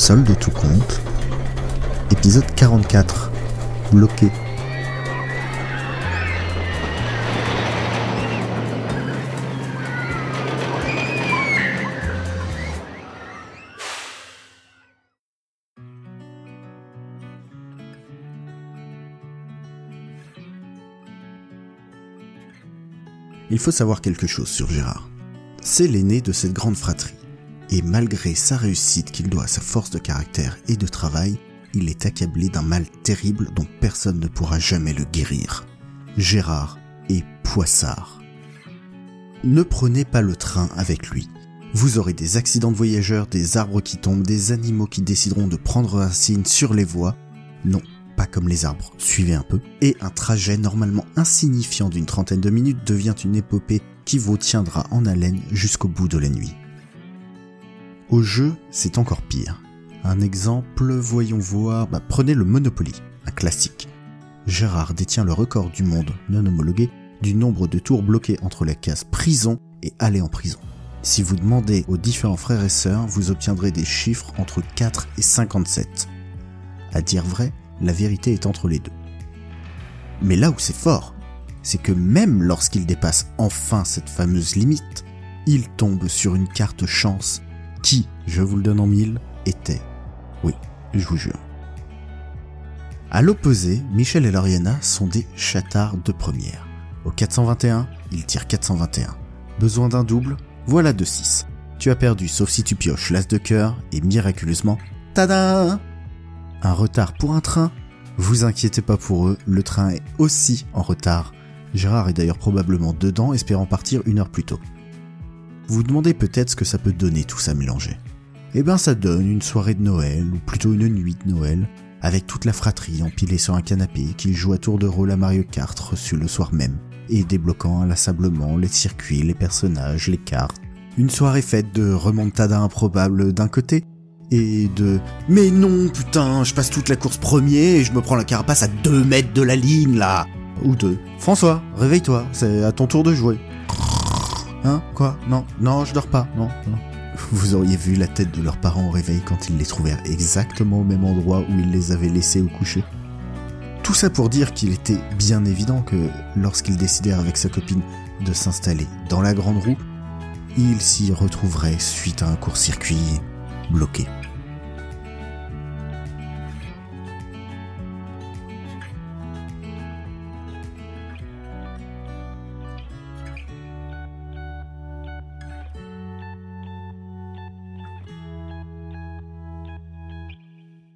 Solde tout compte. Épisode 44. Bloqué. Il faut savoir quelque chose sur Gérard. C'est l'aîné de cette grande fratrie. Et malgré sa réussite qu'il doit à sa force de caractère et de travail, il est accablé d'un mal terrible dont personne ne pourra jamais le guérir. Gérard est poissard. Ne prenez pas le train avec lui. Vous aurez des accidents de voyageurs, des arbres qui tombent, des animaux qui décideront de prendre racine sur les voies. Non, pas comme les arbres, suivez un peu. Et un trajet normalement insignifiant d'une trentaine de minutes devient une épopée qui vous tiendra en haleine jusqu'au bout de la nuit. Au jeu, c'est encore pire. Un exemple, voyons voir, bah, prenez le Monopoly, un classique. Gérard détient le record du monde non homologué du nombre de tours bloqués entre la case prison et aller en prison. Si vous demandez aux différents frères et sœurs, vous obtiendrez des chiffres entre 4 et 57. À dire vrai, la vérité est entre les deux. Mais là où c'est fort, c'est que même lorsqu'il dépasse enfin cette fameuse limite, il tombe sur une carte chance qui, je vous le donne en mille, était. Oui, je vous jure. À l'opposé, Michel et Lauriana sont des chatards de première. Au 421, ils tirent 421. Besoin d'un double Voilà de 6. Tu as perdu sauf si tu pioches l'as de cœur et miraculeusement, tada Un retard pour un train? Vous inquiétez pas pour eux, le train est aussi en retard. Gérard est d'ailleurs probablement dedans, espérant partir une heure plus tôt. Vous demandez peut-être ce que ça peut donner tout ça mélangé. Eh ben ça donne une soirée de Noël, ou plutôt une nuit de Noël, avec toute la fratrie empilée sur un canapé qui joue à tour de rôle à Mario Kart reçu le soir même, et débloquant inlassablement les circuits, les personnages, les cartes. Une soirée faite de remontada improbable d'un côté, et de Mais non putain, je passe toute la course premier et je me prends la carapace à 2 mètres de la ligne là Ou de François, réveille-toi, c'est à ton tour de jouer. Hein Quoi? Non, non, je dors pas, non, non. Vous auriez vu la tête de leurs parents au réveil quand ils les trouvèrent exactement au même endroit où ils les avaient laissés au coucher. Tout ça pour dire qu'il était bien évident que lorsqu'ils décidèrent avec sa copine de s'installer dans la grande roue, ils s'y retrouveraient suite à un court-circuit bloqué.